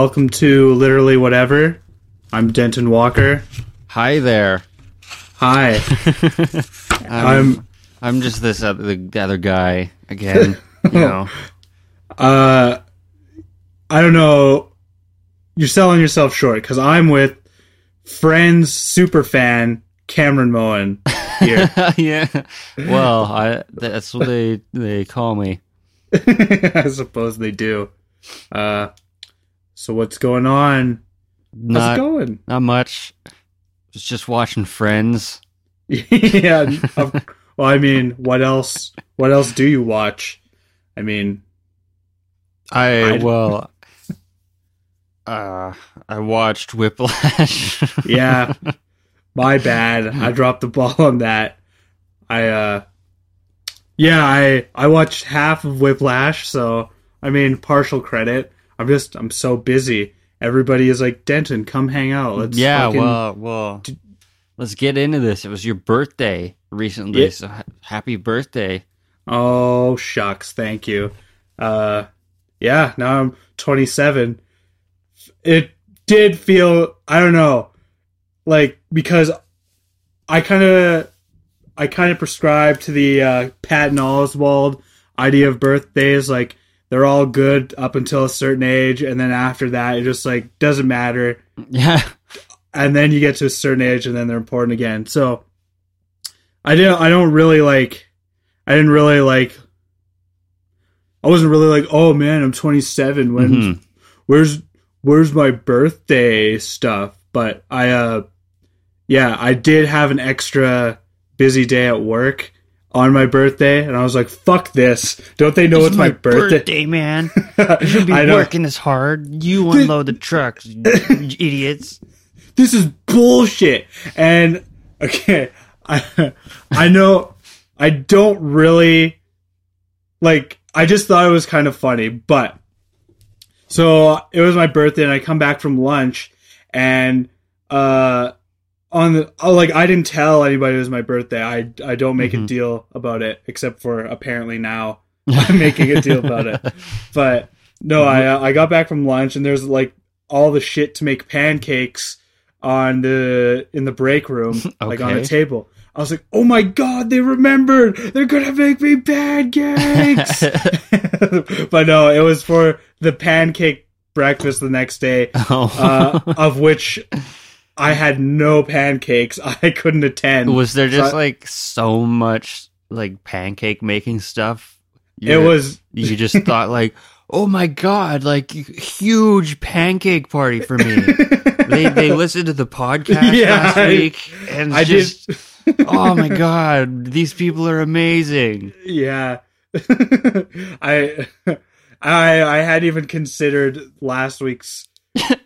Welcome to literally whatever. I'm Denton Walker. Hi there. Hi. I'm I'm just this other the other guy again. You know. uh I don't know. You're selling yourself short because I'm with friends super fan Cameron Moen here. yeah. Well, I that's what they they call me. I suppose they do. Uh so what's going on? How's Not it going? not much. Was just watching Friends. yeah. of- well, I mean, what else? What else do you watch? I mean, I I- well. Uh, I watched Whiplash. yeah, my bad. I dropped the ball on that. I uh, yeah, I I watched half of Whiplash, so I mean, partial credit. I'm just I'm so busy. Everybody is like, Denton, come hang out. Let's yeah. fucking- Well, well. Let's get into this. It was your birthday recently, Yeah. so ha- happy birthday. Oh shucks, thank you. Uh yeah, now I'm 27. It did feel I don't know, like because I kind of I kind of prescribe to the uh, Patton Oswalt idea of birthdays. Like they're all good up until a certain age, and then after that, it just like doesn't matter. Yeah. And then you get to a certain age, and then they're important again. So I didn't. I don't really like. I didn't really like. I wasn't really like, oh man, I'm 27. When Mhm. where's where's my birthday stuff? But I uh, yeah, I did have an extra busy day at work on my birthday, and I was like, fuck this! Don't they know it's my, birthday? man. You should be working this hard. You unload the trucks, idiots. this is bullshit. And okay, I I know I don't really like I just thought it was kind of funny, but so it was my birthday and I come back from lunch and uh on the oh, like I didn't tell anybody it was my birthday. I I don't make a Mhm. deal about it except for apparently now I'm making a deal about it. But no, I uh, I got back from lunch and there's like all the shit to make pancakes on the in the break room, like on Okay. a table. I was like, "Oh my god, they remembered! They're gonna make me pancakes!" but no, it was for the pancake breakfast the next day, Oh. uh, of which I had no pancakes. I couldn't attend. was there just so- like so much like pancake making stuff? it was You just thought like, oh my god, like huge pancake party for me. they they listened to the podcast Yeah, last I- week and I just, did. oh my god, these people are amazing. Yeah. I I I had even considered last week's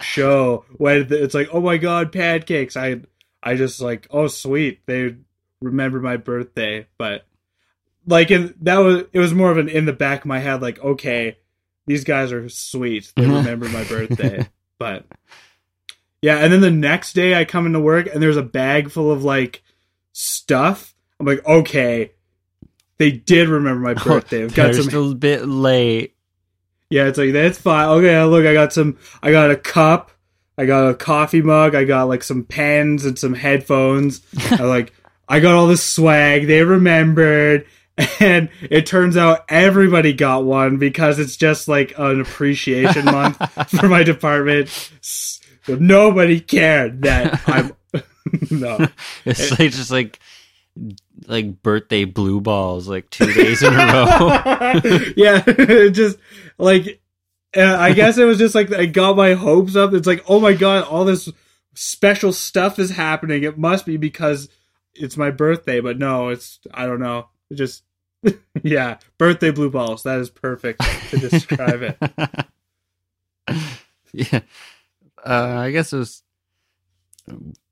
show when it's like, oh my god, pancakes. I I just like, oh sweet, they remember my birthday, but like in, that was it was more of an in the back of my head, like, okay, these guys are sweet. They uh-huh. remember my birthday, but yeah. And then the next day, I come into work and there's a bag full of like stuff. I'm like, okay, they did remember my oh, birthday. I've got They're some a bit late. Yeah, it's like that's fine. Okay, look, I got some. I got a cup. I got a coffee mug. I got like some pens and some headphones. I like. I got all this swag. They remembered, and it turns out everybody got one because it's just like an appreciation month for my department. S- Nobody cared that I'm. no. It's like just like like birthday blue balls, like two days in a row. yeah, just like uh, I guess it was just like I got my hopes up. It's like, oh my god, all this special stuff is happening. It must be because it's my birthday, but no, it's I don't know. It just yeah, birthday blue balls. That is perfect to describe it. yeah. Uh, I guess it was.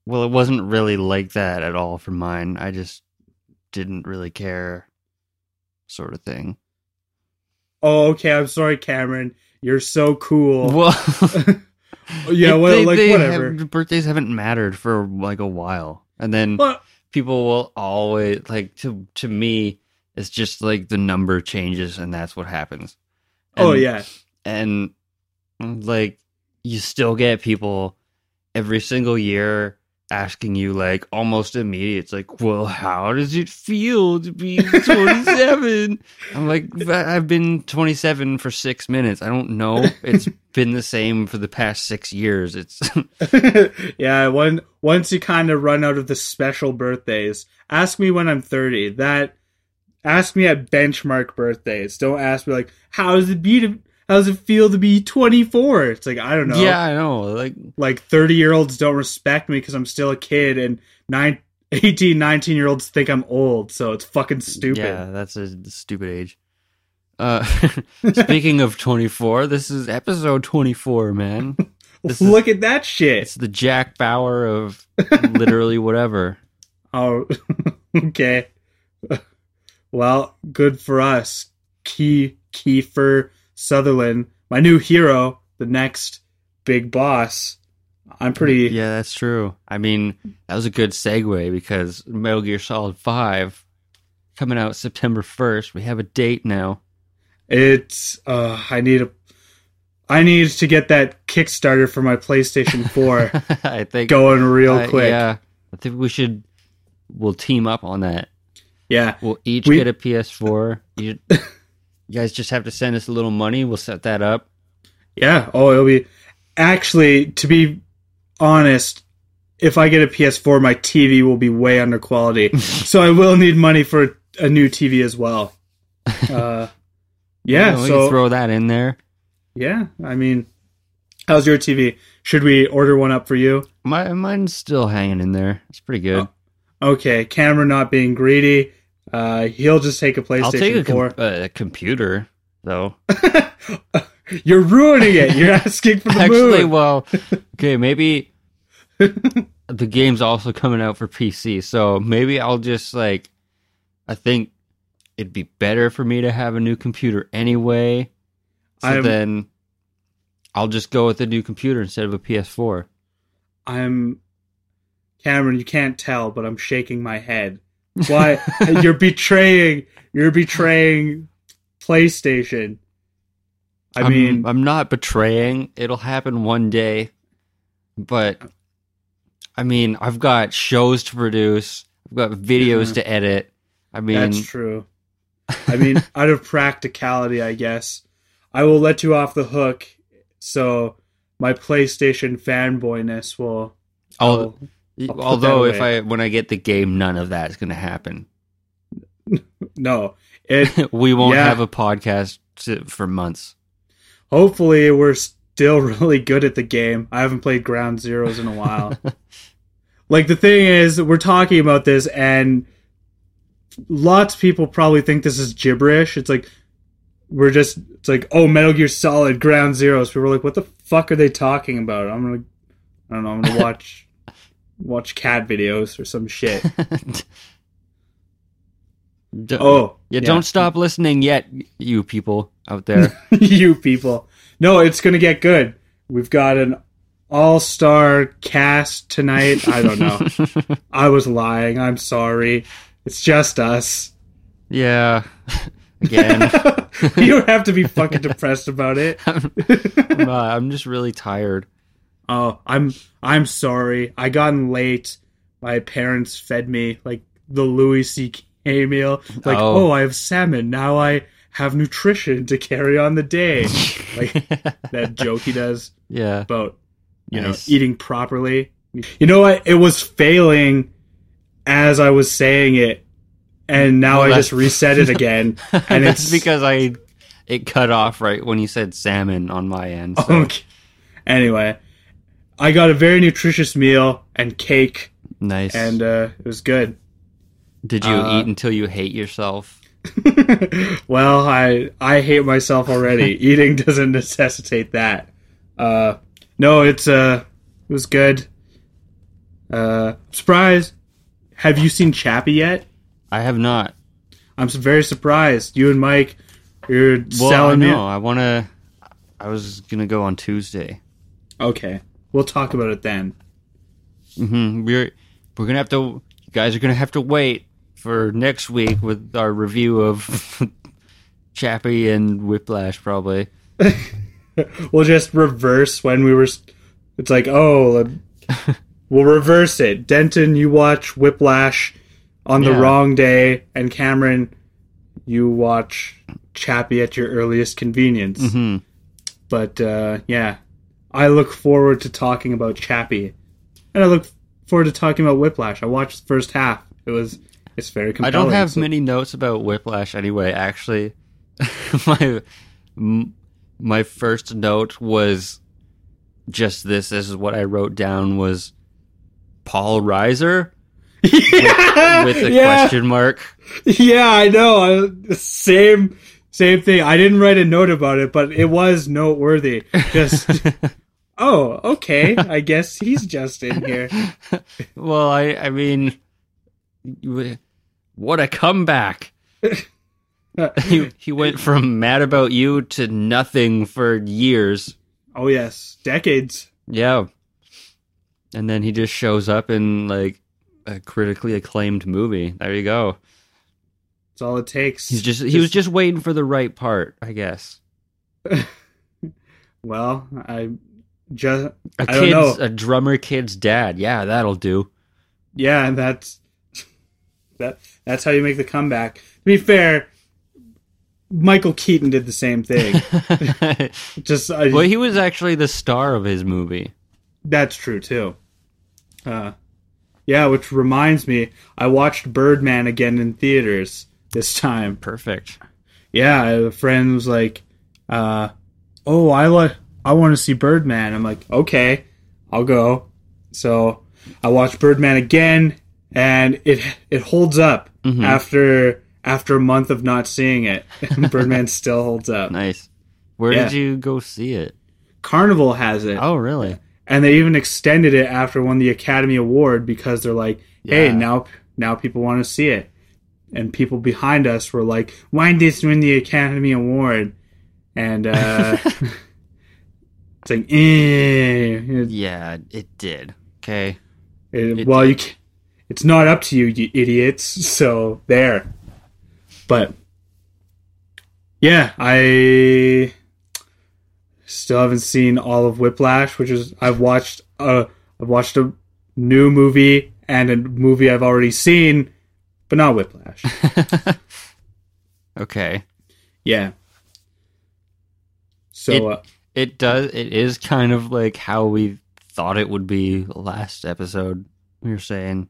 Well, it wasn't really like that at all for mine. I just didn't really care, sort of thing. Oh, okay. I'm sorry, Cameron. You're so cool. Well, yeah, well, they- like they whatever. have- birthdays haven't mattered for like a while, and then Well, people will always like to to me. It's just like the number changes, and that's what happens. oh yeah. and like you still get people every single year asking you like almost immediate. It's like, well, how does it feel to be 27? I'm like, I've been 27 for six minutes. I don't know. It's been the same for the past six years. It's yeah, one once you kind of run out of the special birthdays, ask me when I'm 30. That ask me at benchmark birthdays. Don't ask me like, how does it be to how does it feel to be 24? It's like I don't know. yeah, I know. Like Like 30 year olds don't respect me because I'm still a kid, and nine, 18, 19 year olds think I'm old. So it's fucking stupid. Yeah, that's a stupid age. Uh, speaking of 24, this is episode 24, man. This is- Look at that shit. It's the Jack Bauer of literally whatever. Oh, okay. Well, good for us. Key Kiefer Sutherland, my new hero, the next big boss. I'm pretty. Yeah, that's true. I mean, that was a good segue because Metal Gear Solid 5 coming out September 1st. We have a date now. It's. Uh, I need a. I need to get that Kickstarter for my PlayStation 4 I think going real uh, quick. Yeah, I think we should. We'll team up on that. yeah. We'll each We- get a PS4. You, you guys just have to send us a little money. We'll set that up. Yeah. Oh, it'll be actually to be honest. If I get a PS4, my TV will be way under quality, so I will need money for a new TV as well. Uh, yeah. So throw that in there. yeah, I mean, how's your TV? Should we order one up for you? My mine's still hanging in there. It's pretty good. Okay, Cameron not being greedy. Uh, he'll just take a PlayStation I'll take a, com- 4. uh, a computer though. You're ruining it. You're asking for the Actually, moon. well, okay, maybe the game's also coming out for PC, so maybe I'll just like I think it'd be better for me to have a new computer anyway. So I'm- then I'll just go with a new computer instead of a PS4. I'm Cameron. You can't tell, but I'm shaking my head. Why you're betraying? You're betraying PlayStation. I I'm- mean, I'm not betraying. It'll happen one day. But I mean, I've got shows to produce. I've got videos Yeah. to edit. I mean, that's true. I mean, out of practicality, I guess I will let you off the hook. So my PlayStation fanboyness will. I'll- I'll although if. I when I get the game, none of that's going to happen. no, it. we won't Yeah. have a podcast for months. Hopefully, we're still really good at the game. I haven't played Ground Zeroes in a while. like the thing is, we're talking about this, and lots of people probably think this is gibberish. It's like we're just, it's like, oh, Metal Gear Solid, Ground Zeroes. People are like, what the fuck are they talking about? I'm gonna, I don't know, I'm gonna watch, watch cat videos or some shit. Don't- Oh, yeah, don't stop listening yet, you people out there. you people. No, it's gonna get good. We've got an all-star cast tonight. I don't know. I was lying. I'm sorry. It's just us. yeah, again, you don't have to be fucking depressed about it. I'm, uh, I'm just really tired. Oh, I'm I'm sorry. I got in late. My parents fed me like the Louis C.K. meal. Like, Oh. oh, I have salmon. Now I have nutrition to carry on the day. Like that joke he does. yeah, about you Nice. know eating properly. You know what? It was failing as I was saying it, and now Well, I just reset it again. And that's it's because I it cut off right when you said salmon on my end. So. okay. Anyway, I got a very nutritious meal and cake, Nice. and uh, it was good. Did you uh, eat until you hate yourself? well, I I hate myself already. Eating doesn't necessitate that. Uh, no, it's uh, it was good. Uh, surprise! Have you seen Chappie yet? I have not. I'm very surprised. You and Mike, you're Well, selling me. know. I want to. I was gonna go on Tuesday. Okay, we'll talk about it then. hmm We're we're gonna have to. You guys are gonna have to wait for next week with our review of Chappie and Whiplash, probably. we'll just reverse when we were. It's like, oh, we'll reverse it. Denton, you watch Whiplash on the Yeah. wrong day, and Cameron, you watch Chappie at your earliest convenience. hmm But uh, yeah, I look forward to talking about Chappie, and I look forward to talking about Whiplash. I watched the first half. It was it's very compelling. I don't have so- many notes about Whiplash anyway. Actually, my my first note was just this. This is what I wrote down was Paul Reiser yeah, with a yeah, question mark. Yeah, I know. Same same thing. I didn't write a note about it, but it was noteworthy. Just oh, okay. I guess he's just in here. well, I I mean, what a comeback! he he went from mad about you to nothing for years. oh yes, decades. Yeah. And then he just shows up in like a critically acclaimed movie. There you go. That's all it takes. He's just he was just waiting for the right part, I guess. well, I just A I don't kid's know. a drummer kid's dad. Yeah, that'll do. yeah, and that's that. That's how you make the comeback. To be fair, Michael Keaton did the same thing. Just I, well, he was actually the star of his movie. That's true too. Uh, yeah, which reminds me, I watched Birdman again in theaters this time. Perfect. Yeah, a friend was like, uh, "Oh, I like, I want to see Birdman." I'm like, "Okay, I'll go." So I watched Birdman again, and it it holds up Mhm. after after a month of not seeing it. Birdman still holds up. Nice. Where Yeah. did you go see it? Carnival has it. Oh, really? and they even extended it after it won the Academy Award because they're like, "Hey, Yeah. now now people want to see it," and people behind us were like, "Why did this win the Academy Award?" And uh, it's like, eh. It- Yeah, it did. Okay. it- It well, did. you. It's not up to you, you idiots. So there, but yeah, I still haven't seen all of Whiplash, which is I've watched. Uh, I've watched a new movie and a movie I've already seen, but not Whiplash. okay. yeah. So uh, It does. It is kind of like how we thought it would be last episode. We were saying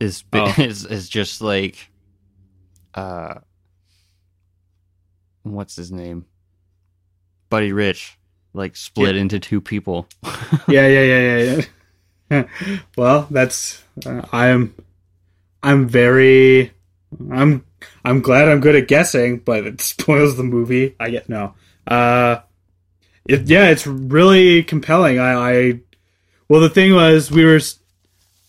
is Oh. is is just like, uh, what's his name? Buddy Rich, like split Yeah. into two people. yeah, yeah, yeah, yeah, yeah. well, that's uh, I'm I'm very I'm I'm glad I'm good at guessing, but it spoils the movie. I get no. Uh, it, yeah, it's really compelling. I, I well, the thing was, we were.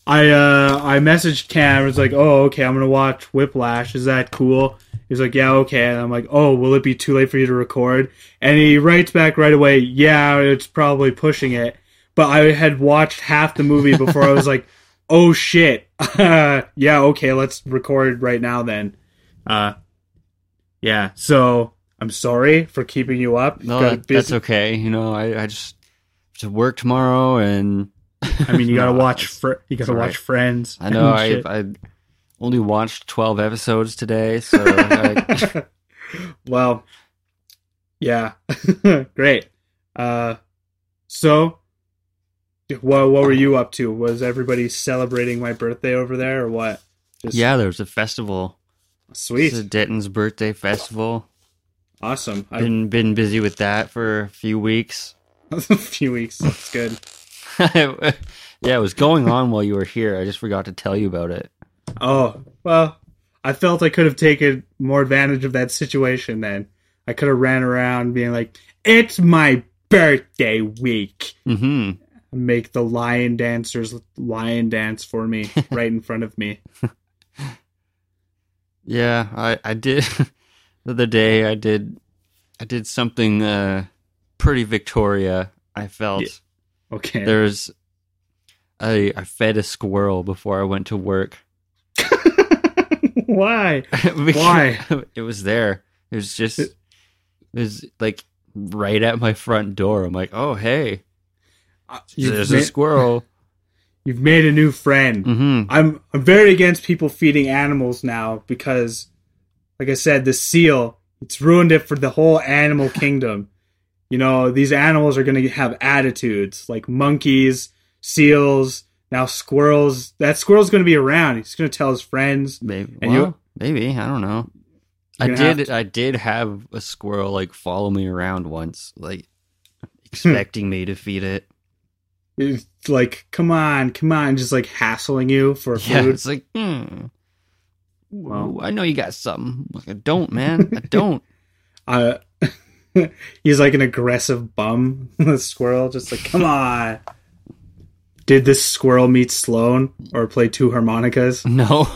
I, uh I messaged Cam. It's like, oh, okay, I'm gonna watch Whiplash. Is that cool? He's like, yeah, okay. And I'm like, oh, will it be too late for you to record? And he writes back right away, yeah, it's probably pushing it. But I had watched half the movie before I was like, oh shit, yeah, okay, let's record right now then. Uh, yeah. So I'm sorry for keeping you up. No, that, that's okay. You know, I I just have to work tomorrow, and I mean, you gotta No, watch. Fr- you gotta watch right. Friends. I know I. I only watched twelve episodes today, so I, well, yeah, great. Uh, so, what what were you up to? Was everybody celebrating my birthday over there, or what? Just yeah, there was a festival. sweet, It's a Denton's birthday festival. Awesome. I've Been been busy with that for a few weeks. a few weeks. That's good. yeah, it was going on while you were here. I just forgot to tell you about it. Oh well, I felt I could have taken more advantage of that situation. Then I could have ran around being like, "It's my birthday week." Mm-hmm. make the lion dancers lion dance for me right in front of me. Yeah, I I did the other day. I did I did something uh, pretty Victoria. I felt Yeah. Okay. there's I I fed a squirrel before I went to work. Why? Why? It was there. It was just it was like right at my front door. I'm like, oh hey, Uh, You've, there's ma- a squirrel. you've made a new friend. hmm I'm I'm very against people feeding animals now because, like I said, the seal it's ruined it for the whole animal kingdom. You know, these animals are going to have attitudes like monkeys, seals, now squirrels. That squirrel's going to be around. He's going to tell his friends. Maybe. And well, you- maybe I don't know. I did. I did have a squirrel like follow me around once, like expecting me to feed it. It's like, come on, come on, just like hassling you for Yeah, food. it's like, hmm. Well. I know you got something. Like, I don't, man. I don't. Uh, he's like an aggressive bum. The squirrel, just like, come on. Did this squirrel meet Sloan or play two harmonicas No.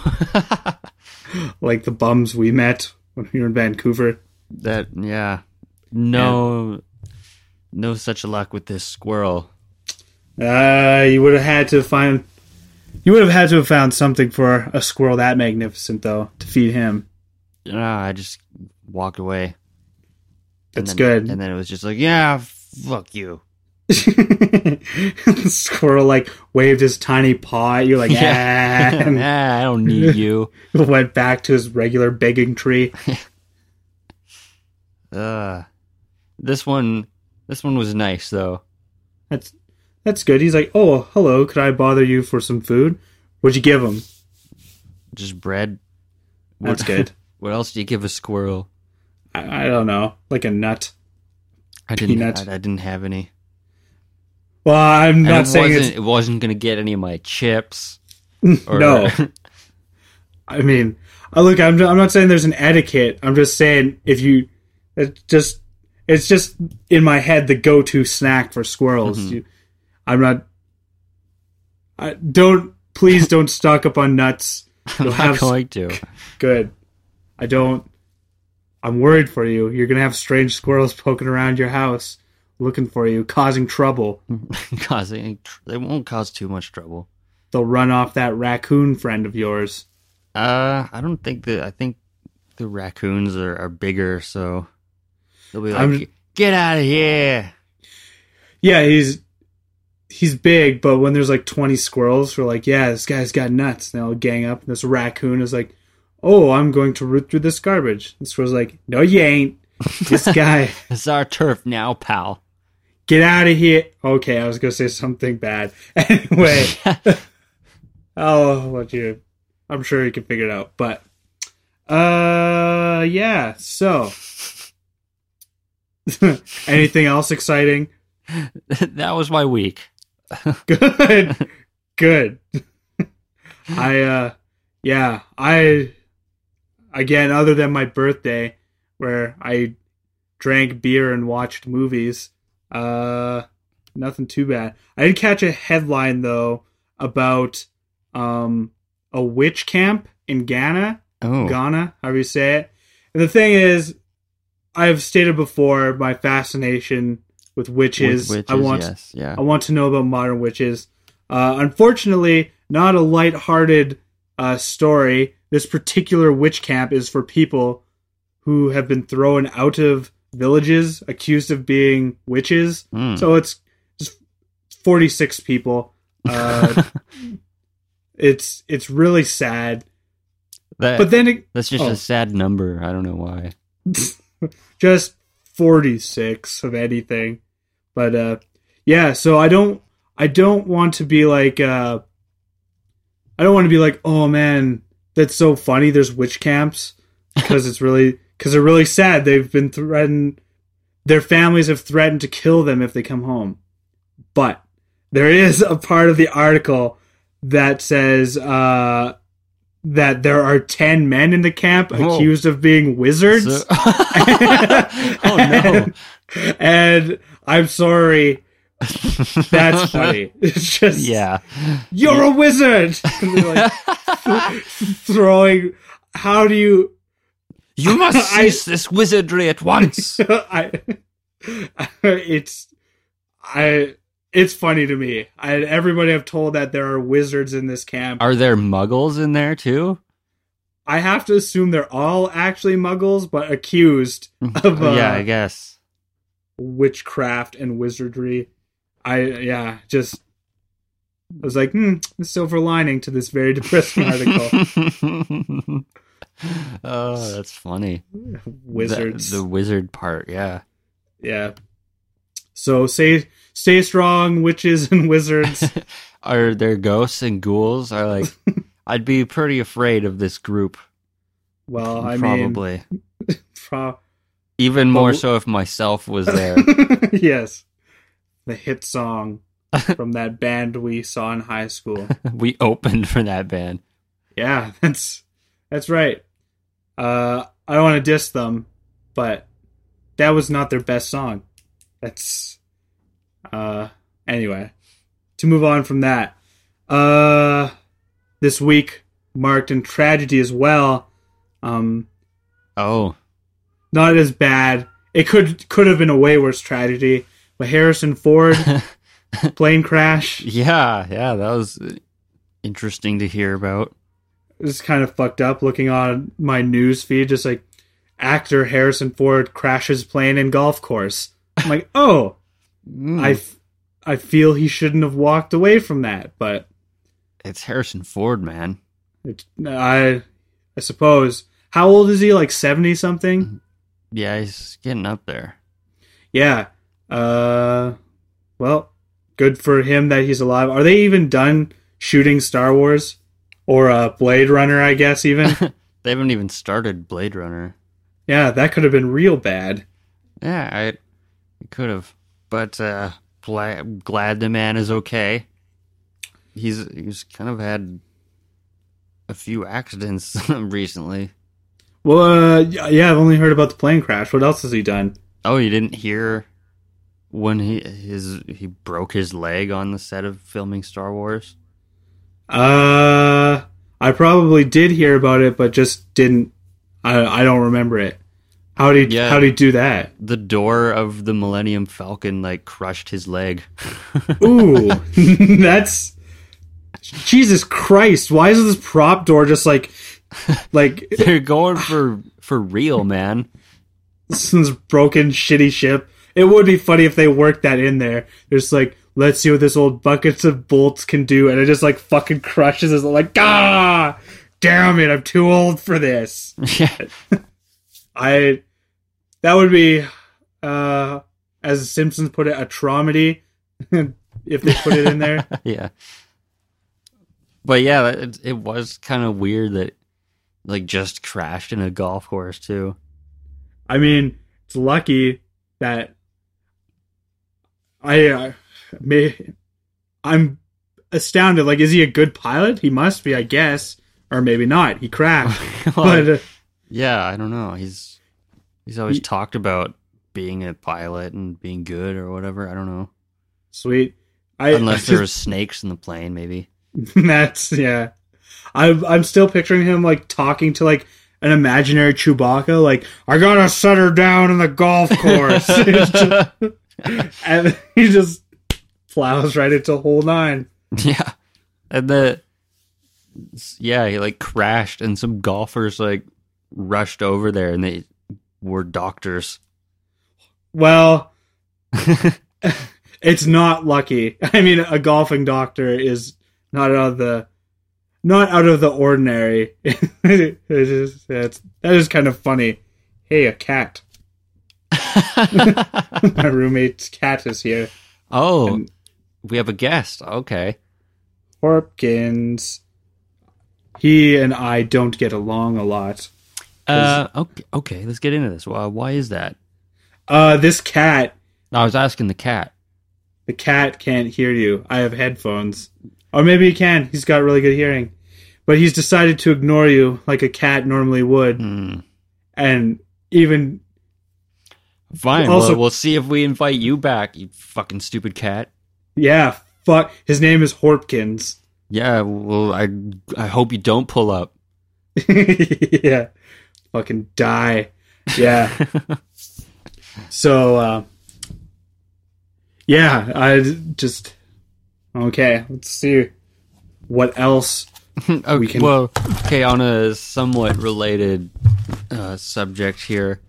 like the bums we met when we were in Vancouver? that yeah. No. No such luck with this squirrel. Uh, you would have had to find. You would have had to have found something for a squirrel that magnificent, though, to feed him. No, I just walked away. That's then- good. And then it was just like, yeah, fuck you. the squirrel like waved his tiny paw at you, like Yeah. yeah, nah, I don't need you. went back to his regular begging tree. Uh, this one, this one was nice though. That's that's good. He's like, oh, hello, could I bother you for some food? What'd you give him? Just bread. That's What- good. What else do you give a squirrel? I, I don't know, like a nut. I didn't. Peanut. I, I didn't have any. Well, I'm not it saying wasn't. It wasn't gonna get any of my chips. Or, no. I mean, I look, I'm I'm not saying there's an etiquette. I'm just saying if you, it's just it's just in my head the go-to snack for squirrels. Mhm. You, I'm not. I don't please don't stock up on nuts. I'm You'll not have- going to. Good. I don't. I'm worried for you. You're gonna have strange squirrels poking around your house, looking for you, causing trouble. causing. They won't cause too much trouble. They'll run off that raccoon friend of yours. Uh, I don't think that. I think the raccoons are, are bigger, so they'll be like, I'm- "Get out of here!" Yeah, he's he's big, but when there's like 20 squirrels, we're like, yeah, this guy's got nuts. And they'll gang up. And this raccoon is like, oh, I'm going to root through this garbage. The squirrel's like, no, you ain't. This guy, It's our turf now, pal. get out of here. Okay, I was going to say something bad. Anyway, I'll let you. I'm sure you can figure it out. But, uh, yeah. So, anything else exciting? that was my week. Good. Good. I uh yeah, I again other than my birthday where I drank beer and watched movies, uh nothing too bad. I did catch a headline though about um a witch camp in Ghana, Oh, Ghana, however you say it. And the thing is I've stated before my fascination with witches. With I want yes, yeah. I want to know about modern witches. Uh, unfortunately, not a light-hearted uh, story. This particular witch camp is for people who have been thrown out of villages accused of being witches. Mm. So it's just 46 people. Uh, it's it's really sad. that, But then it, that's just oh. a sad number. I don't know why. just 46 of anything. But uh yeah so i don't i don't want to be like uh i don't want to be like oh man that's so funny there's witch camps. Because it's really because they're really sad. They've been threatened their families have threatened to kill them if they come home. But there is a part of the article that says uh that there are 10 men in the camp Whoa. accused of being wizards So- oh no! and I'm sorry. That's funny. It's just yeah. You're a wizard. Like throwing. How do you? You must I- cease this wizardry at once. I. It's. I. It's funny to me. I everybody I've told that there are wizards in this camp. Are there muggles in there too? I have to assume they're all actually muggles, but accused of. Uh, yeah, I guess. witchcraft and wizardry. I yeah, just I was like, hmm, the silver lining to this very depressing article. oh, that's funny. Wizards. The, the wizard part, yeah. Yeah. So stay stay strong, witches and wizards. Are there ghosts and ghouls? I like I'd be pretty afraid of this group. Well, I probably. mean pro- Even more Well- so if myself was there. yes. The hit song from that band we saw in high school. we opened for that band. Yeah, that's that's right. Uh I don't want to diss them, but that was not their best song. That's uh anyway. To move on from that. Uh this week marked in tragedy as well. Um Oh, not as bad. It could could have been a way worse tragedy. But Harrison Ford plane crash yeah, yeah, that was interesting to hear about. It's kind of fucked up. Looking on my news feed, just like actor Harrison Ford crashes plane in golf course. I'm like, oh, Mm, I f- I feel he shouldn't have walked away from that, but it's Harrison Ford, man. it, I I suppose. How old is he? Like seventy something? Yeah, he's getting up there. Yeah. Uh, well, good for him that he's alive. Are they even done shooting Star Wars or uh, Blade Runner? I guess even. They haven't even started Blade Runner. yeah, that could have been real bad. Yeah, I, I could have, but uh, gla- glad the man is okay. He's he's kind of had a few accidents recently. Well, uh, yeah, I've only heard about the plane crash. What else has he done? Oh, you didn't hear when he his he broke his leg on the set of filming Star Wars? Uh, I probably did hear about it, but just didn't. I I don't remember it. How did Yeah. how did he do that? The door of the Millennium Falcon like crushed his leg. Ooh, that's Jesus Christ! Why is this prop door just like like They're going for for real, man. this broken shitty ship? It would be funny if they worked that in there. There's like, let's see what this old buckets of bolts can do, and it just like fucking crushes us. Like, ah, damn it! I'm too old for this. yeah. I that would be uh as the Simpsons put it a traumedy if they put it in there. yeah. But yeah, it, it was kind of weird that like just crashed in a golf course too. I mean, it's lucky that I uh, may I'm astounded like is he a good pilot? He must be, I guess, or maybe not. He crashed. but uh, yeah, I don't know. He's he's always He- talked about being a pilot and being good or whatever. I don't know. sweet. I Unless I there was snakes in the plane, maybe. That's yeah. I'm I'm still picturing him like talking to like an imaginary Chewbacca, like I gotta set her down in the golf course, just- and he just plows right into hole nine. yeah, and the yeah, he like crashed, and some golfers like rushed over there, and they were doctors. Well, it's not lucky. I mean, a golfing doctor is not out of the not out of the ordinary. it's just, it's, that is kind of funny. Hey, a cat. My roommate's cat is here. oh, And- we have a guest. Okay. Horpkins. He and I don't get along a lot. Uh, okay, okay, let's get into this. Why is that? Uh, this cat, No, I was asking the cat. the cat can't hear you. I have headphones. Or maybe he can. He's got really good hearing. But he's decided to ignore you like a cat normally would. Hmm. And even, Fine. Also- well, we'll see if we invite you back, you fucking stupid cat. yeah, fuck. His name is Horpkins. Yeah. Well, I I hope you don't pull up. yeah. Fucking die. Yeah. So, uh, yeah, I just okay. Let's see what else. okay, We can- Well, okay. On a somewhat related uh, subject here,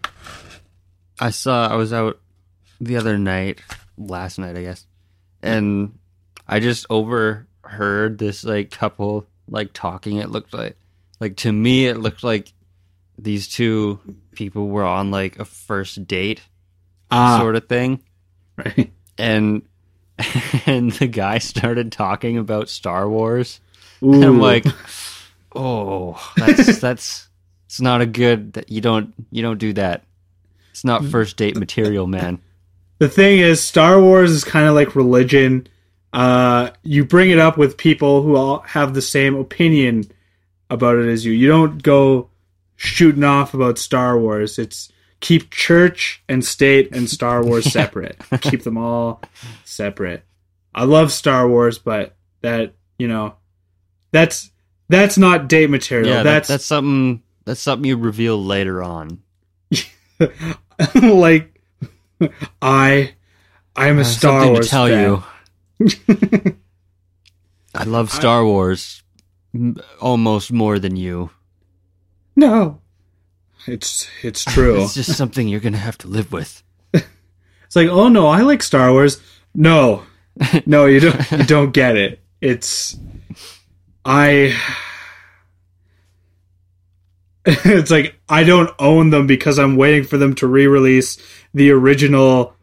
I saw I was out the other night, last night, I guess, and I just overheard this like couple like talking. It looked like, like to me, it looked like these two people were on like a first date Ah, sort of thing, right. and and the guy started talking about Star Wars. Ooh. And I'm like, oh, that's that's it's not a good. that You don't you don't do that. It's not first date material, man. the thing is, Star Wars is kind of like religion. Uh, you bring it up with people who all have the same opinion about it as you. You don't go shooting off about Star Wars. It's keep church and state and Star Wars separate. keep them all separate. I love Star Wars, but that you know, that's that's not date material. Yeah, that, that's that's something that's something you reveal later on. like I I'm a Uh, Star Wars to tell fan. you. I love Star Wars almost more than you. No. It's it's true. It's just something you're gonna have to live with. It's like, "Oh no, I like Star Wars." No. No, you don't you don't get it. It's I It's like I don't own them because I'm waiting for them to re-release the original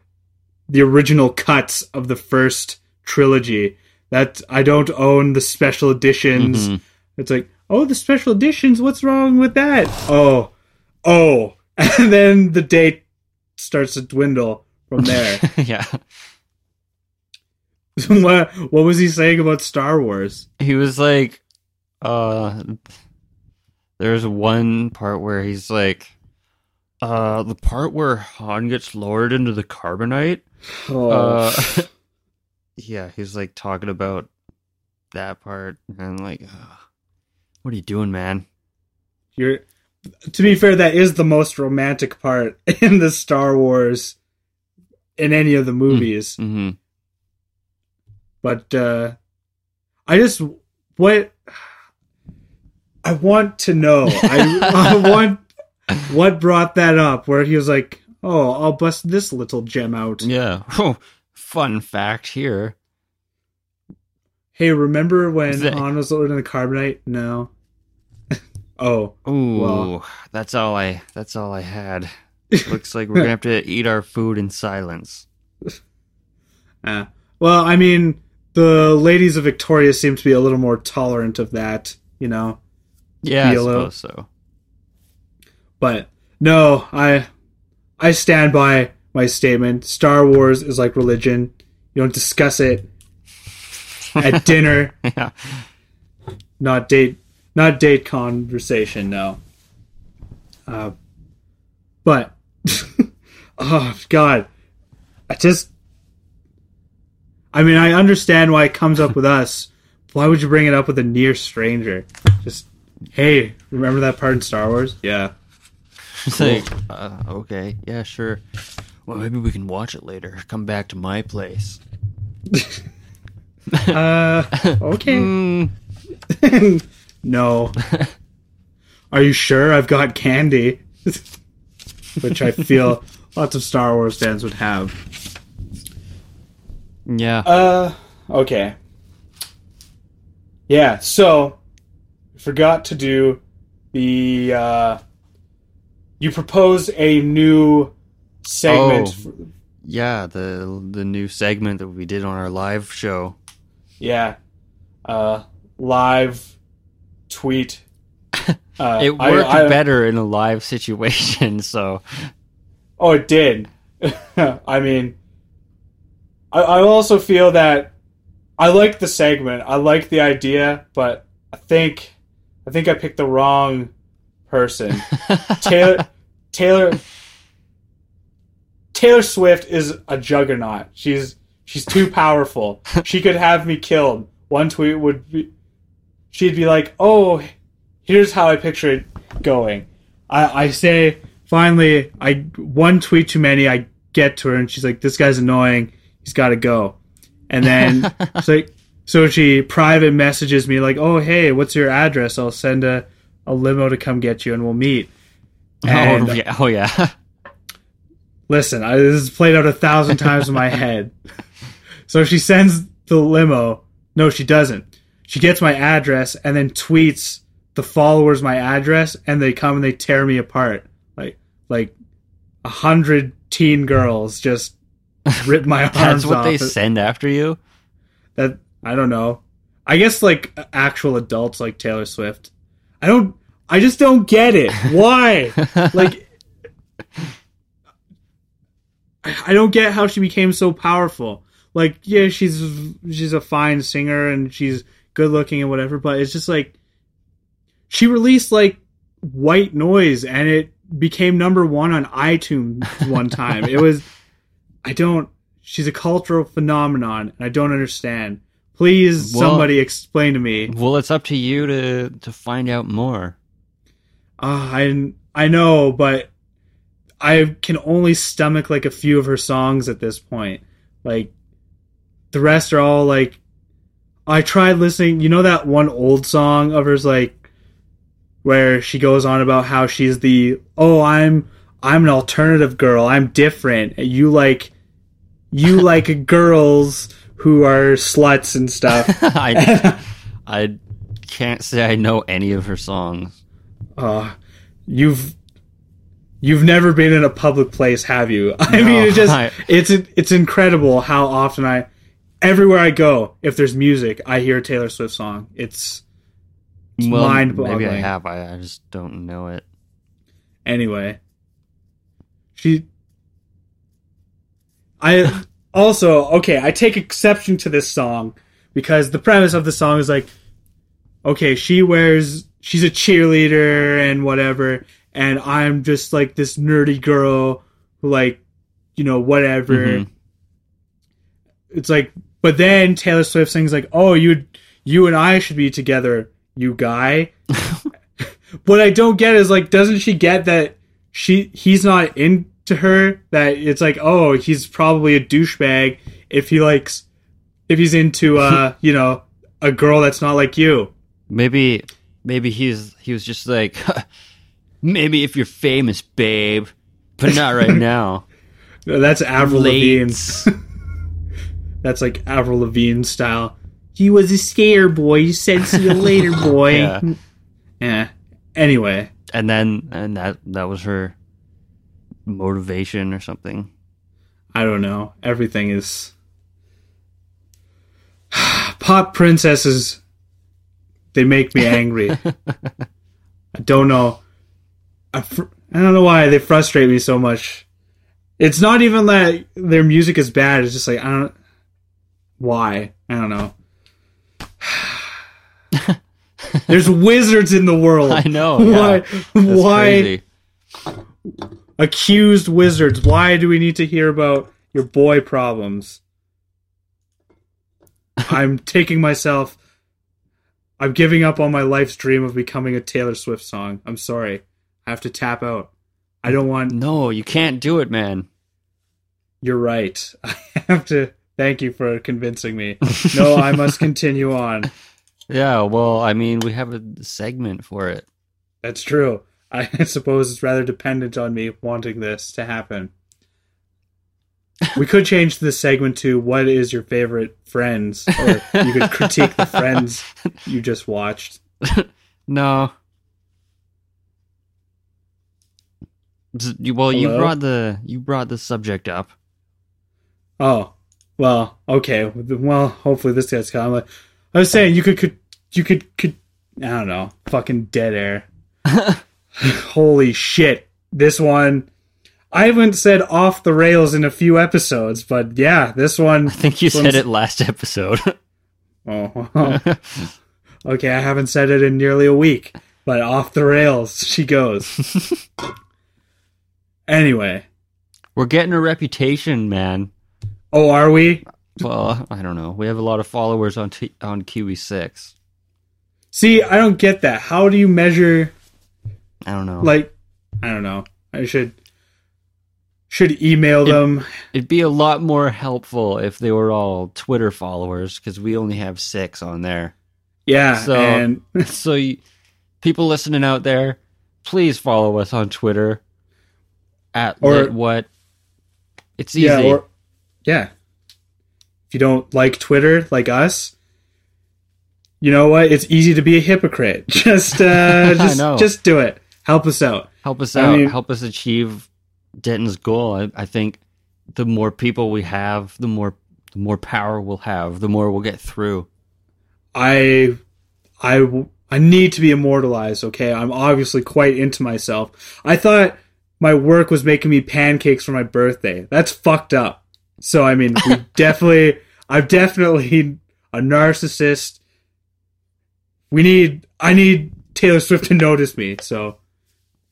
the original cuts of the first trilogy. That I don't own the special editions. Mhm. It's like, oh, the special editions. What's wrong with that? Oh, oh, and then the date starts to dwindle from there. yeah, what what was he saying about Star Wars? he was like, uh, there's one part where he's like, uh, the part where Han gets lowered into the carbonite. Oh, Uh, yeah, he's like talking about that part, and like, uh, what are you doing, man? you're. To be fair, that is the most romantic part in the Star Wars in any of the movies. hmm But uh I just what I want to know. I, I want what brought that up where he was like, "Oh, I'll bust this little gem out." Yeah. Oh, fun fact here. Hey, remember when that- Han was loaded in the carbonite? No. oh, Ooh, Well- that's all I. That's all I had. Looks like we're gonna have to eat our food in silence. uh, well, I mean, the ladies of Victoria seem to be a little more tolerant of that, you know. Yeah, I suppose so. But no, I I stand by my statement. Star Wars is like religion. You don't discuss it at dinner, yeah. not date not date conversation, no. Uh, but oh god. I just I mean I understand why it comes up with us. Why would you bring it up with a near stranger? Just hey, remember that part in Star Wars? Yeah. It's like, uh, okay, yeah, sure. Well, maybe we can watch it later. Come back to my place. Uh okay. Mm, no. Are you sure I've got candy? Which I feel lots of Star Wars fans would have. yeah. Uh, okay. Yeah, so forgot to do the uh you proposed a new segment. Oh. yeah, the the new segment that we did on our live show. Yeah. Uh live tweet. Uh, It I- worked I- better in a live situation, so Oh, it did. I mean, I, I also feel that I like the segment. I like the idea, but I think I think I picked the wrong person. Taylor Taylor Taylor Swift is a juggernaut. She's she's too powerful. She could have me killed. One tweet would be she'd be like, "Oh, here's how I picture it going." I I say finally I one tweet too many. I get to her and she's like, "This guy's annoying. He's got to go." And then she's like, so she private messages me like, "Oh, hey, what's your address? I'll send a a limo to come get you and we'll meet." Oh, and oh yeah, oh yeah. listen, I, this is played out a thousand times in my head. So she sends the limo. No, she doesn't. She gets my address and then tweets the followers my address, and they come and they tear me apart. Like like a hundred teen girls just rip my arms That's what off. they send after you. that I don't know. I guess like actual adults like Taylor Swift. I don't. I just don't get it. Why? like, I don't get how she became so powerful. Like, yeah, she's she's a fine singer and she's good looking and whatever, but it's just like she released like White Noise and it became number one on iTunes one time. it was. I don't. She's a cultural phenomenon, and I don't understand. Please, Well- somebody explain to me. Well, it's up to you to to find out more. Uh, I I know, but I can only stomach like a few of her songs at this point. Like the rest are all like I tried listening. You know that one old song of hers, like where she goes on about how she's the oh I'm I'm an alternative girl. I'm different. You like you like girls who are sluts and stuff. I I can't say I know any of her songs. Uh, you've you've never been in a public place, have you? I No, mean, it just I- it's it's incredible how often I everywhere I go, if there's music, I hear a Taylor Swift song. It's It's well, mind-boggling. maybe I have. I, I just don't know it. anyway. She I also okay, I take exception to this song because the premise of the song is like okay, she wears she's a cheerleader and whatever and I'm just like this nerdy girl who like you know whatever. Mhm. It's like but then Taylor Swift sings like, "Oh, you you and I should be together, you guy." what I don't get is like, doesn't she get that she he's not into her? That it's like, oh, he's probably a douchebag if he likes if he's into uh you know a girl that's not like you. Maybe maybe he's he was just like maybe if you're famous, babe, but not right now. That's Avril Lavigne. That's like Avril Lavigne style. He was a scare boy. He said, "See you later, boy." Yeah. yeah. Anyway, and then and that that was her motivation or something. I don't know. Everything is pop princesses. They make me angry. I don't know. I, fr- I don't know why they frustrate me so much. It's not even that their music is bad. It's just like I don't. Why? I don't know. There's wizards in the world. I know. Why? yeah. Why? crazy. accused wizards. Why do we need to hear about your boy problems? I'm taking myself. I'm giving up on my life's dream of becoming a Taylor Swift song. I'm sorry. Have to tap out. I don't want. No, you can't do it, man. You're right. I have to. Thank you for convincing me. No, I must continue on. Yeah, well, I mean, we have a segment for it. That's true. I suppose it's rather dependent on me wanting this to happen. We could change the segment to what is your favorite friends, or you could critique the friends you just watched. No. Well, you brought the you brought the subject up. Oh, well, okay. Well, hopefully this gets kind of I was saying. You could, could you could could I don't know, fucking dead air. Holy shit! This one. I haven't said off the rails in a few episodes, but yeah, this one I think you said it last episode. Oh, okay. I haven't said it in nearly a week, but off the rails she goes. Anyway, We're getting a reputation, man. oh, are we? Well, I don't know. We have a lot of followers on T- on Kiwi Six. See, I don't get that. How do you measure? I don't know. Like, I don't know. I should should email them. It'd be a lot more helpful if they were all Twitter followers because we only have six on there. Yeah, So- and so, you, people listening out there, please follow us on Twitter at Or- what It's easy. Yeah, or yeah. If you don't like Twitter like us, you know what? It's easy to be a hypocrite. Just uh just just do it. Help us out. help us I out. mean- help us achieve Denton's goal. I, I think the more people we have, the more the more power we'll have. The more we'll get through. I I I need to be immortalized, okay? I'm obviously quite into myself. I thought my work was making me pancakes for my birthday. That's fucked up. So I mean, we definitely I'm definitely a narcissist. We need I need Taylor Swift to notice me. So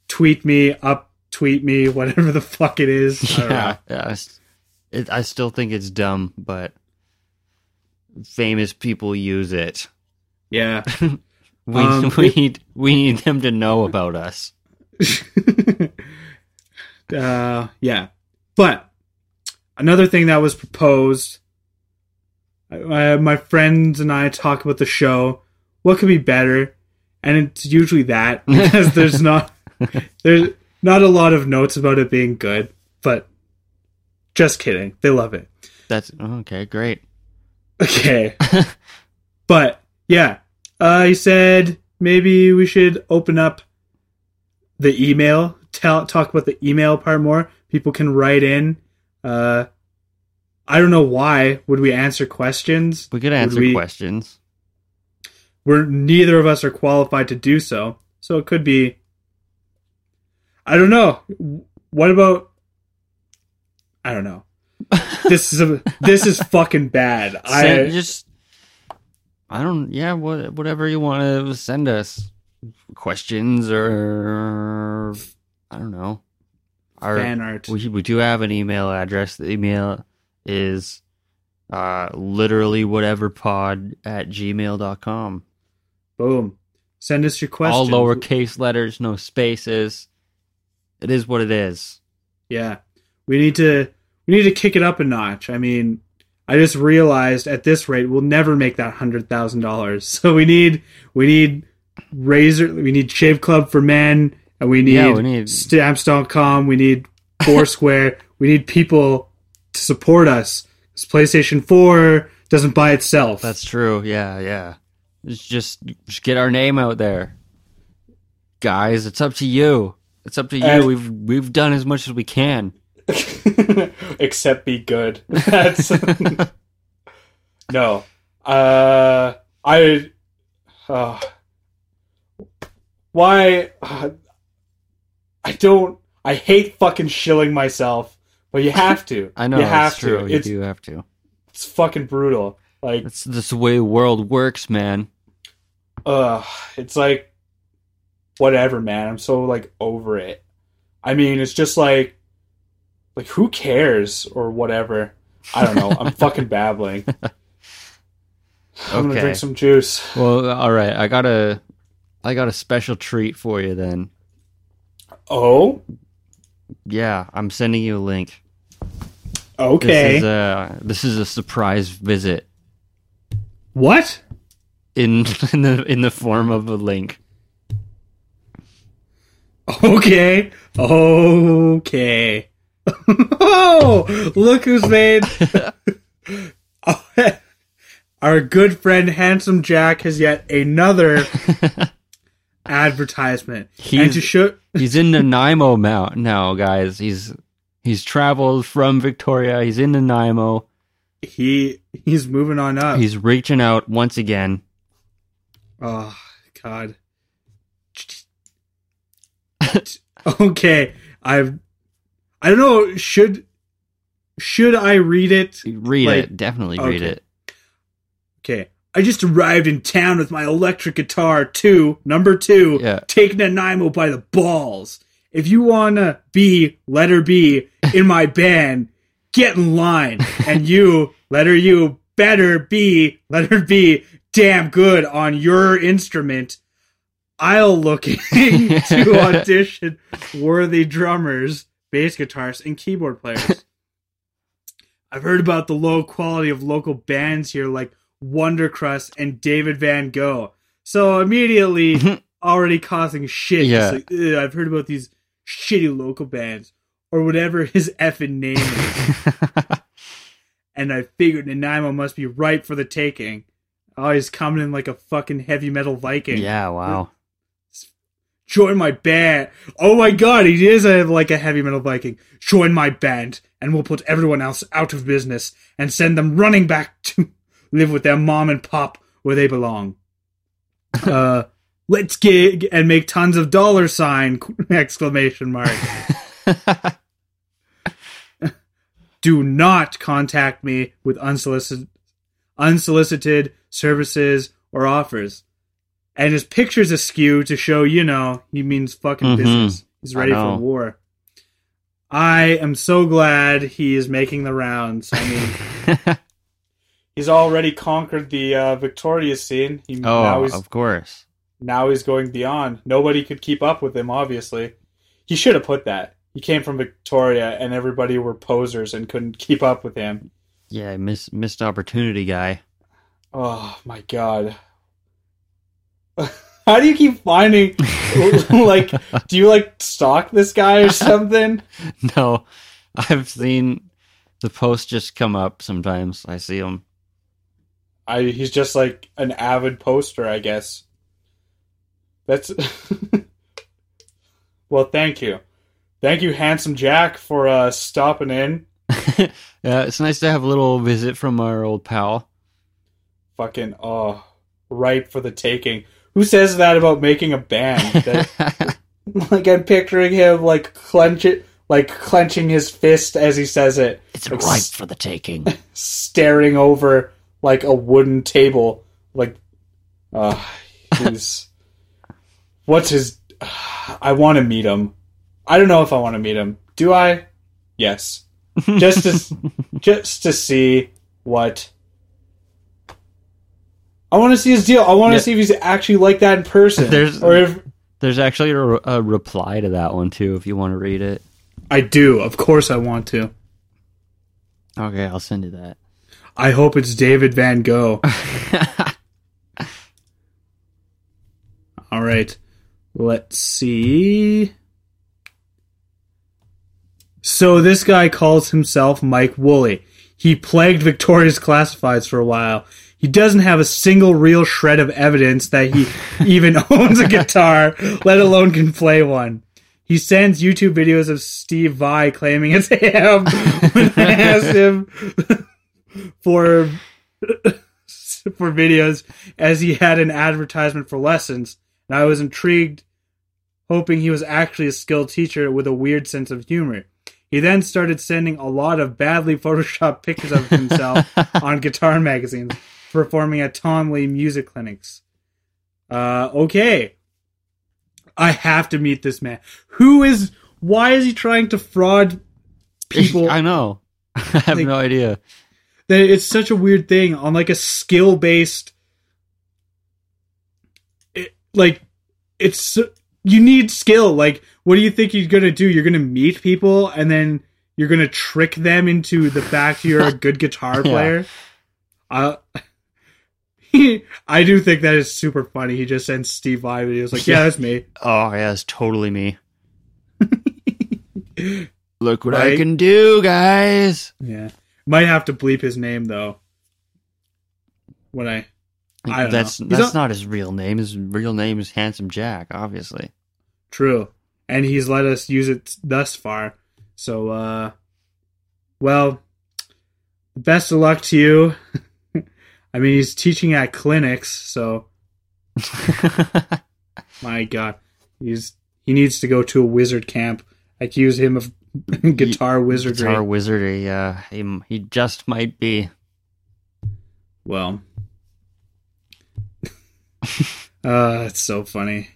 tweet me, up tweet me, whatever the fuck it is. I know. Yeah, yeah. I s- It, I still think it's dumb, but famous people use it. Yeah. We Um, we need we need them to know about us. uh, yeah. But another thing that was proposed, uh, my friends and I talk about the show. What could be better? And it's usually that because there's not there's not a lot of notes about it being good. But just kidding, they love it. That's okay. Great. Okay, but yeah, uh, said maybe we should open up the email. Tell talk about the email part more. People can write in. Uh, I don't know why would we answer questions. We could answer we- questions. We're neither of us are qualified to do so, so it could be. I don't know. What about? I don't know. This is a this is fucking bad. I just I don't. Yeah, what, whatever you want to send us, questions or I don't know. Our fan art. we we do have an email address. The email is uh literally whatever pod at gmail.com. Boom. Send us your questions. All lowercase letters, no spaces. It is what it is. Yeah. We need to we need to kick it up a notch. I mean, I just realized at this rate we'll never make that hundred thousand dollars. So we need we need razor we need shave club for men and we need, Yeah, we need- stamps.com, we need Foursquare, we need people to support us. 'Cause PlayStation 4 doesn't buy itself. That's true. Yeah, yeah. It's just just get our name out there. Guys, it's up to you. It's up to you. And- we've we've done as much as we can. except be good. That's no. Uh, I. Uh, why? Uh, I don't. I hate fucking shilling myself, but you have to. I know you have it's true. to. You It's do have to. it's fucking brutal. Like, that's the way the world works, man. uh, it's like whatever, man. I'm so like over it. I mean, it's just like, like who cares or whatever. I don't know. I'm fucking babbling. I'm gonna drink some juice. Well, all right. I got a I got a special treat for you then. Oh, Yeah, I'm sending you a link. okay. This is a this is a surprise visit what? in in the in the form of a link. Okay. Okay. oh, look who's made. Our good friend Handsome Jack has yet another advertisement. and He's- to show He's in Nanaimo Mount now, guys. He's he's traveled from Victoria. He's in Nanaimo. he he's moving on up. He's reaching out once again. oh God. okay, I've. I don't know. Should should I read it? Read Like, it. Definitely read okay. it. Okay. I just arrived in town with my electric guitar, two, number two, Yeah. taking Nanaimo by the balls. If you wanna be letter B in my band, get in line. And you, letter U, better be letter B, damn good on your instrument. I'll look to audition worthy drummers, bass guitarists, and keyboard players. I've heard about the low quality of local bands here like Wondercrust and David Van Gogh. So immediately mm-hmm. already causing shit. Yeah. Like, I've heard about these shitty local bands. or whatever his effing name is. and I figured Nanaimo must be ripe for the taking. Oh, he's coming in like a fucking heavy metal Viking. yeah, wow. Join my band. Oh my god, he is a, like a heavy metal Viking. Join my band, and we'll put everyone else out of business and send them running back to live with their mom and pop where they belong. uh, let's gig and make tons of dollar sign exclamation mark. Do not contact me with unsolicited unsolicited services or offers. And his picture's askew to show, you know, he means fucking Mhm. business. He's ready for war. I am so glad he is making the rounds. I mean, he's already conquered the uh, Victoria scene. He, now oh, of course. now he's going beyond. Nobody could keep up with him. Obviously, he should have put that. He came from Victoria, and everybody were posers and couldn't keep up with him. Yeah, miss, missed opportunity guy. Oh my god. How do you keep finding like do you like stalk this guy or something? No, I've seen the post just come up sometimes. I see them. I he's just like an avid poster, I guess. That's Well, thank you. Thank you handsome Jack for uh stopping in. yeah, it's nice to have a little visit from our old pal. Fucking oh, ripe for the taking. Who says that about making a band? That- like I'm picturing him like clench it like clenching his fist as he says it. it's Like, ripe for the taking. staring over like a wooden table like uh he's what's his i want to meet him. I don't know if i want to meet him. Do i? Yes. Just to just to see what i want to see his deal. I want to Yeah. see if he's actually like that in person. There's- or if There's actually a, a reply to that one too, if you want to read it. i do. Of course i want to. Okay, I'll send you that. I hope it's david van gogh All right. Let's see. So this guy calls himself Mike Woolley. He plagued Victoria's classifieds for a while. He doesn't have a single real shred of evidence that he even owns a guitar, let alone can play one. He sends YouTube videos of Steve Vai claiming it's him when I asked him for for videos as he had an advertisement for lessons. And I was intrigued, hoping he was actually a skilled teacher with a weird sense of humor. He then started sending a lot of badly photoshopped pictures of himself on guitar magazines, performing at Tom Lee music clinics. Uh, okay. I have to meet this man. Who is, why is he trying to fraud people? I know. I have Like- no idea. That it's such a weird thing on like a skill based it, like it's you need skill like what do you think you're gonna do you're gonna meet people and then you're gonna trick them into the fact you're a good guitar Yeah. player uh I do think that is super funny. He just sends Steve Vai was like, yeah, that's me. Oh, yeah, it's totally me. Look what I can do, guys. Yeah, might have to bleep his name though. When I I don't that's know. That's not- not his real name. His real name is Handsome Jack, obviously. True. And he's let us use it thus far. So, uh, well, best of luck to you. I mean, he's teaching at clinics, so my God, he's he needs to go to a wizard camp. Accuse him of guitar wizardry. Guitar wizardry. Uh, he he just might be. Well, uh, it's so funny.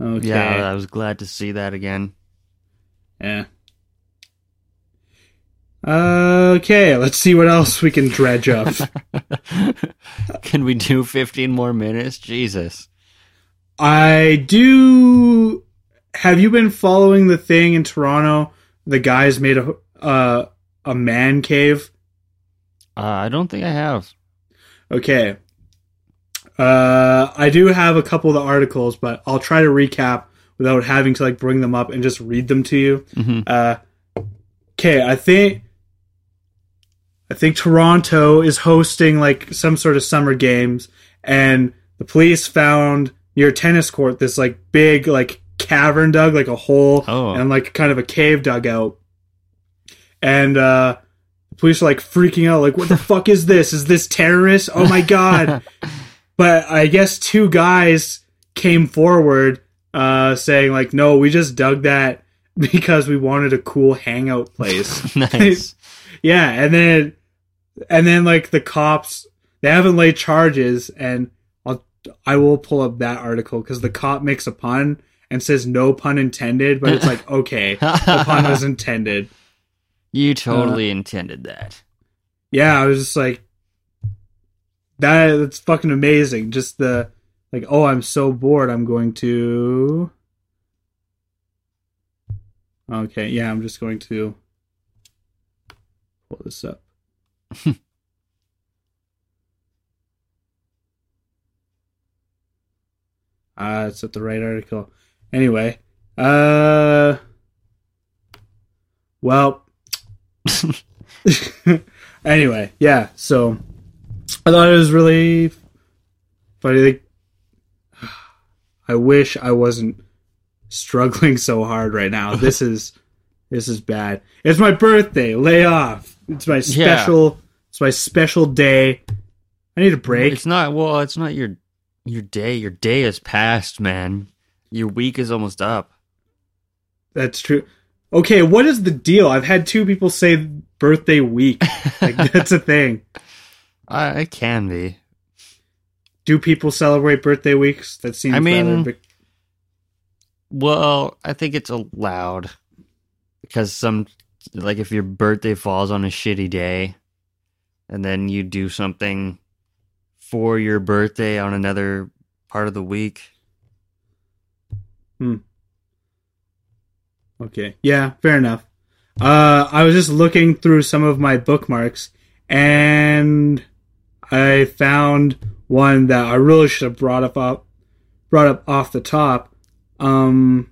Okay. Yeah, I was glad to see that again. Yeah. Okay, let's see what else we can dredge up. Can we do 15 more minutes? Jesus. I do. Have you been following the thing in Toronto? The guys made a uh, a man cave. Uh, I don't think I have. Okay. Uh, I do have a couple of the articles, but I'll try to recap without having to like bring them up and just read them to you. Mhm. Uh, okay, I think I think Toronto is hosting like some sort of summer games, and the police found near tennis court this like big like cavern dug, like a hole, Oh. and like kind of a cave dug out, and uh, police are like freaking out, like, "What the fuck is this? Is this terrorist? Oh my god!" but I guess two guys came forward uh, saying like, "No, we just dug that because we wanted a cool hangout place." nice. yeah, and then and then like the cops they haven't laid charges, and I'll I will pull up that article because the cop makes a pun and says no pun intended, but it's like okay, the pun was intended. you totally intended that. Yeah, I was just like that. That's fucking amazing. Just the like, oh, I'm so bored. I'm going to. Okay, yeah, I'm just going to pull this up. Ah, it's at the right article. Anyway, uh, well, anyway, yeah. So I thought it was really funny. Like, I wish I wasn't struggling so hard right now. This is this is bad. It's my birthday. Lay off. It's my special. It's my special day. I need a break. It's not well, it's not your your day. Your day is past, man. Your week is almost up. That's true. Okay, what is the deal? I've had two people say birthday week. Like that's a thing. I it can be. Do people celebrate birthday weeks? That seems I mean- big. Well, I think it's allowed because some like if your birthday falls on a shitty day and then you do something for your birthday on another part of the week. Okay. Yeah, fair enough. Uh, I was just looking through some of my bookmarks and I found one that I really should have brought up, up brought up off the top. Um,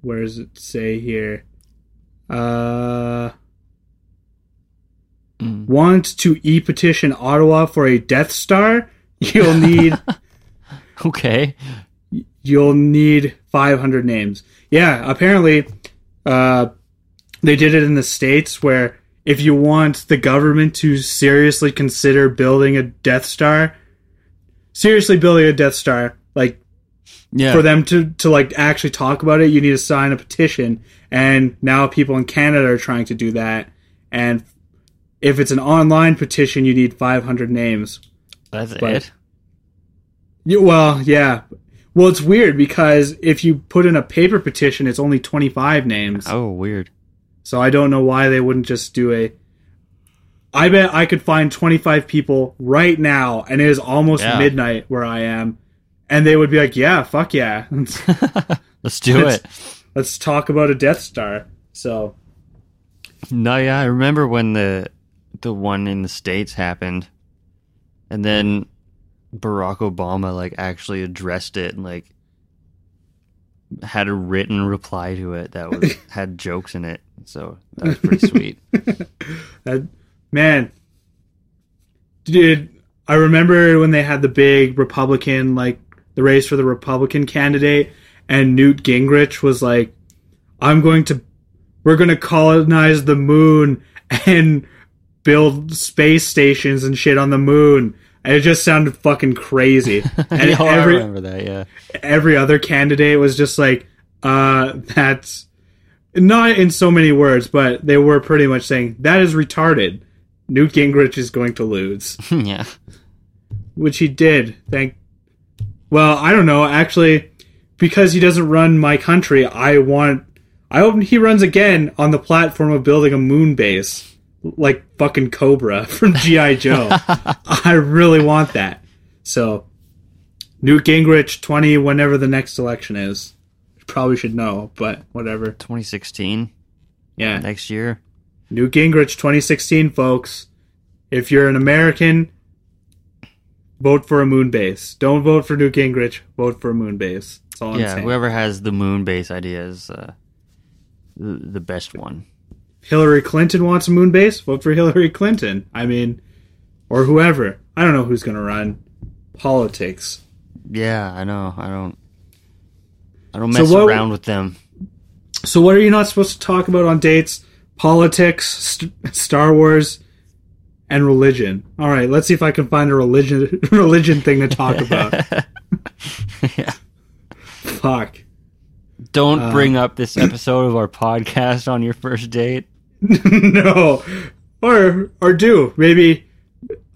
where does it say here? Uh, Mm. want to e-petition Ottawa for a Death Star? You'll need Okay. You'll need 500 names. Yeah, apparently, uh, they did it in the states where if you want the government to seriously consider building a Death Star, seriously building a Death Star, like Yeah. for them to to like actually talk about it, you need to sign a petition. And now people in Canada are trying to do that. And if it's an online petition, you need 500 names. That's but- it. Yeah, well, yeah. Well, it's weird because if you put in a paper petition, it's only 25 names. Oh, weird. So I don't know why they wouldn't just do a. I bet I could find 25 people right now, and it is almost Yeah. midnight where I am, and they would be like, "Yeah, fuck yeah, Let's do It's- it. let's talk about a Death Star." So No, yeah, I remember when the the one in the states happened, and then Barack Obama like actually addressed it and like had a written reply to it that was had jokes in it. So that was pretty sweet. that man, dude, I remember when they had the big Republican like the race for the Republican candidate, and Newt Gingrich was like, "I'm going to, we're going to colonize the moon and build space stations and shit on the moon." And it just sounded fucking crazy. And I every remember that. Yeah, every other candidate was just like, uh, that's not in so many words, but they were pretty much saying that is retarded. Newt Gingrich is going to lose, yeah. which he did. Thank. Well, I don't know. Actually, because he doesn't run my country, I want. I hope he runs again on the platform of building a moon base, like fucking Cobra from GI Joe. I really want that. So, Newt Gingrich, twenty, whenever the next election is. Probably should know, but whatever. 2016 Yeah, next year. Newt Gingrich, 2016, folks. If you're an American, vote for a moon base. Don't vote for Newt Gingrich. Vote for a moon base. That's all I'm yeah, whoever has the moon base idea is uh, the best one. Hillary Clinton wants a moon base. Vote for Hillary Clinton. I mean, or whoever. I don't know who's gonna run politics. Yeah, I know. I don't. I don't So mess what- around with them. So what are you not supposed to talk about on dates? Politics, st- Star Wars, and religion. All right, let's see if I can find a religion religion thing to talk about. yeah. Fuck. Don't Uh, bring up this episode of our podcast on your first date. no. Or or do. Maybe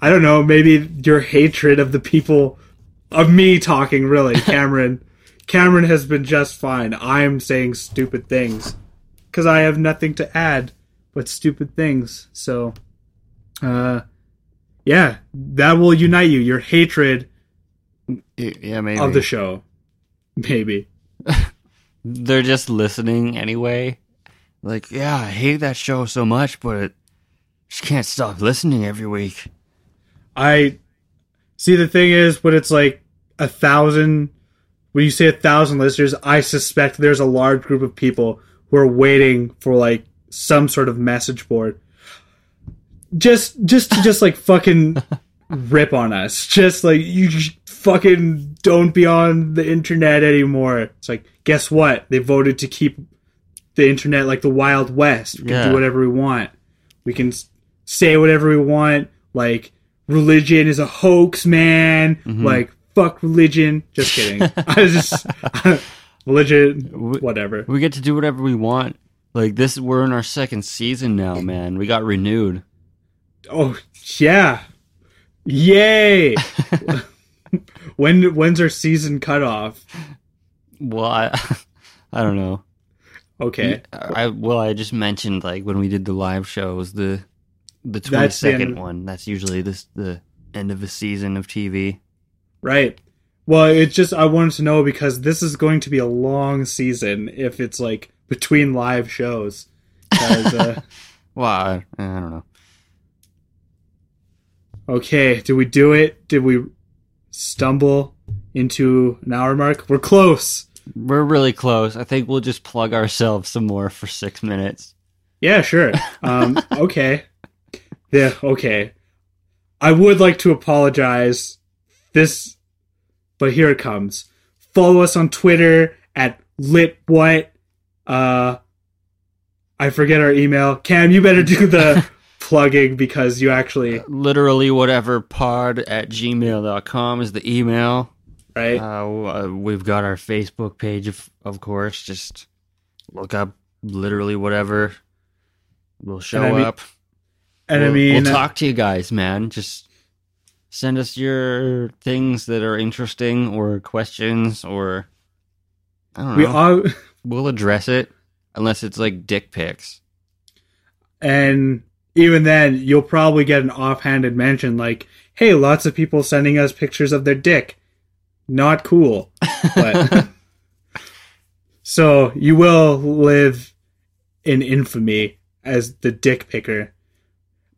I don't know, maybe your hatred of the people of me talking really, Cameron. Cameron has been just fine. I'm saying stupid things cuz I have nothing to add but stupid things. So uh yeah, that will unite you. Your hatred Yeah, maybe. of the show. Maybe. They're just listening anyway. Like, yeah, I hate that show so much, but just can't stop listening every week. I see the thing is when it's like a thousand when you say a thousand listeners, I suspect there's a large group of people who are waiting for like some sort of message board. Just just to just like fucking rip on us. Just like you fucking don't be on the internet anymore. It's like guess what? They voted to keep the internet like the Wild West. We can Yeah. do whatever we want. We can say whatever we want. Like religion is a hoax, man. Mm-hmm. Like fuck religion. Just kidding. I was just religion. Whatever. We get to do whatever we want. Like this, we're in our second season now, man. We got renewed. Oh yeah, yay! when when's our season cut off? Well, I, I don't know. Okay, I well, I just mentioned like when we did the live shows, the the twenty the second one. That's usually this the end of a season of TV. right. Well, it's just I wanted to know because this is going to be a long season if it's like between live shows. uh, Well, I, I don't know. okay, did we do it? Did we stumble into an hour mark? We're close. We're really close. I think we'll just plug ourselves some more for six minutes. Yeah, sure. Um, okay. Yeah, okay. I would like to apologize. This, but here it comes. Follow us on Twitter at litwhat. Uh, I forget our email. Cam, you better do the plugging because you actually Literally, whatever pod at gmail.com is the email. Right. Uh, uh, we've got our Facebook page, of, of course. Just look up literally whatever. We'll show And I mean- up. and we'll, I mean, we'll talk to you guys, man. Just send us your things that are interesting or questions or I don't know. we all we'll address it unless it's like dick pics. and even then you'll probably get an offhanded mention like hey lots of people sending us pictures of their dick not cool but so you will live in infamy as the dick picker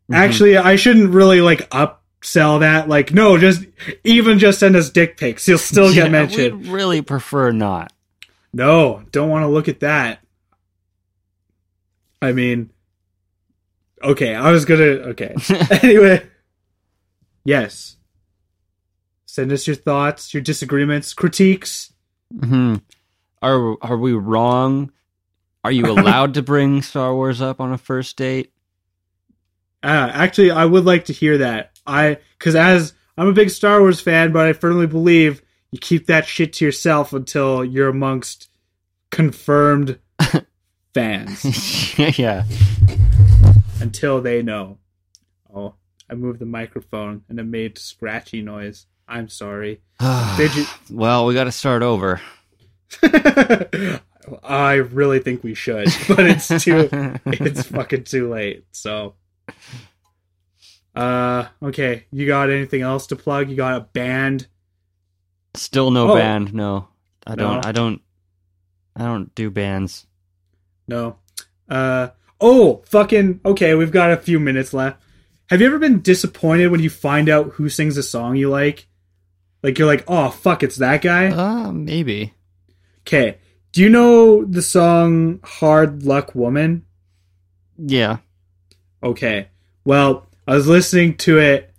Mhm. actually i shouldn't really like upsell that like no just even just send us dick pics you'll still get Yeah, mentioned We'd really prefer not. no, don't want to look at that. I mean, okay, I was gonna. Okay. anyway, yes. Send us your thoughts, your disagreements, critiques. hmm Are are we wrong? Are you allowed to bring Star Wars up on a first date? Uh, actually, I would like to hear that. I, because as I'm a big Star Wars fan, but I firmly believe you keep that shit to yourself until you're amongst confirmed fans. yeah. until they know. Oh, I moved the microphone and it made scratchy noise. I'm sorry. You? well, we got to start over. I really think we should, but it's too. it's fucking too late. So, uh, okay. You got anything else to plug? You got a band? Still no Oh. band. No, I No. don't. I don't. I don't do bands. No. Uh. Oh, fucking. Okay, we've got a few minutes left. Have you ever been disappointed when you find out who sings a song you like? Like you're like, oh fuck, it's that guy. Uh, maybe. Okay. Do you know the song "Hard Luck Woman"? Yeah. Okay. Well, I was listening to it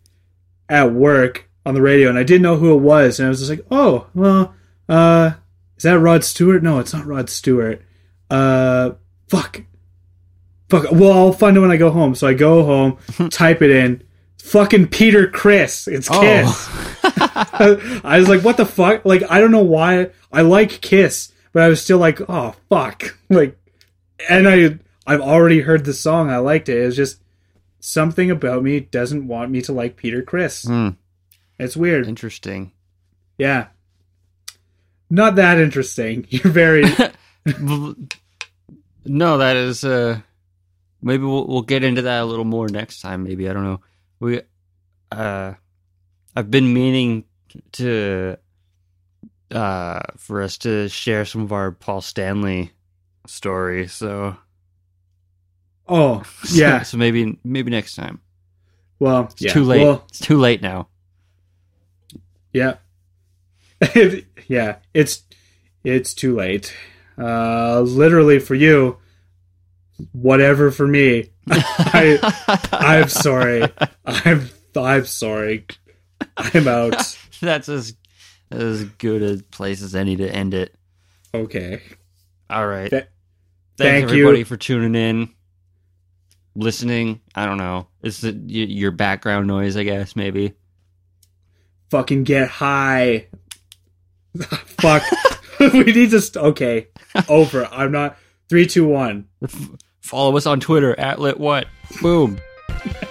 at work on the radio, and I didn't know who it was, and I was just like, "Oh, well, uh, is that Rod Stewart? No, it's not Rod Stewart. Uh, fuck, fuck. Well, I'll find it when I go home. So I go home, type it in. Fucking Peter Criss. It's Kiss. Oh. I was like, what the fuck? Like, I don't know why. I like Kiss, but I was still like, oh fuck. Like, and I I've already heard the song. I liked it. It's just something about me doesn't want me to like Peter Criss. Hmm, It's weird. interesting. Yeah. Not that interesting. You're very no, that is. uh Maybe we'll we'll get into that a little more next time. Maybe I don't know. We, uh, I've been meaning to, uh, for us to share some of our Paul Stanley story, So Oh, yeah. so maybe maybe next time. Well, It's yeah. too late. Well, it's too late now. yeah. yeah, it's it's too late. Uh literally for you. Whatever for me. I I'm sorry. I'm I'm sorry. I'm out. That's as as good a place as any to end it. Okay. All right. Th- Thank thank you. everybody for tuning in, listening. I don't know. It's the, your background noise, I guess. Maybe. Fucking get high. Fuck. we need to st- okay. Over. I'm not Three, two, one. Follow us on Twitter at lit what. Boom.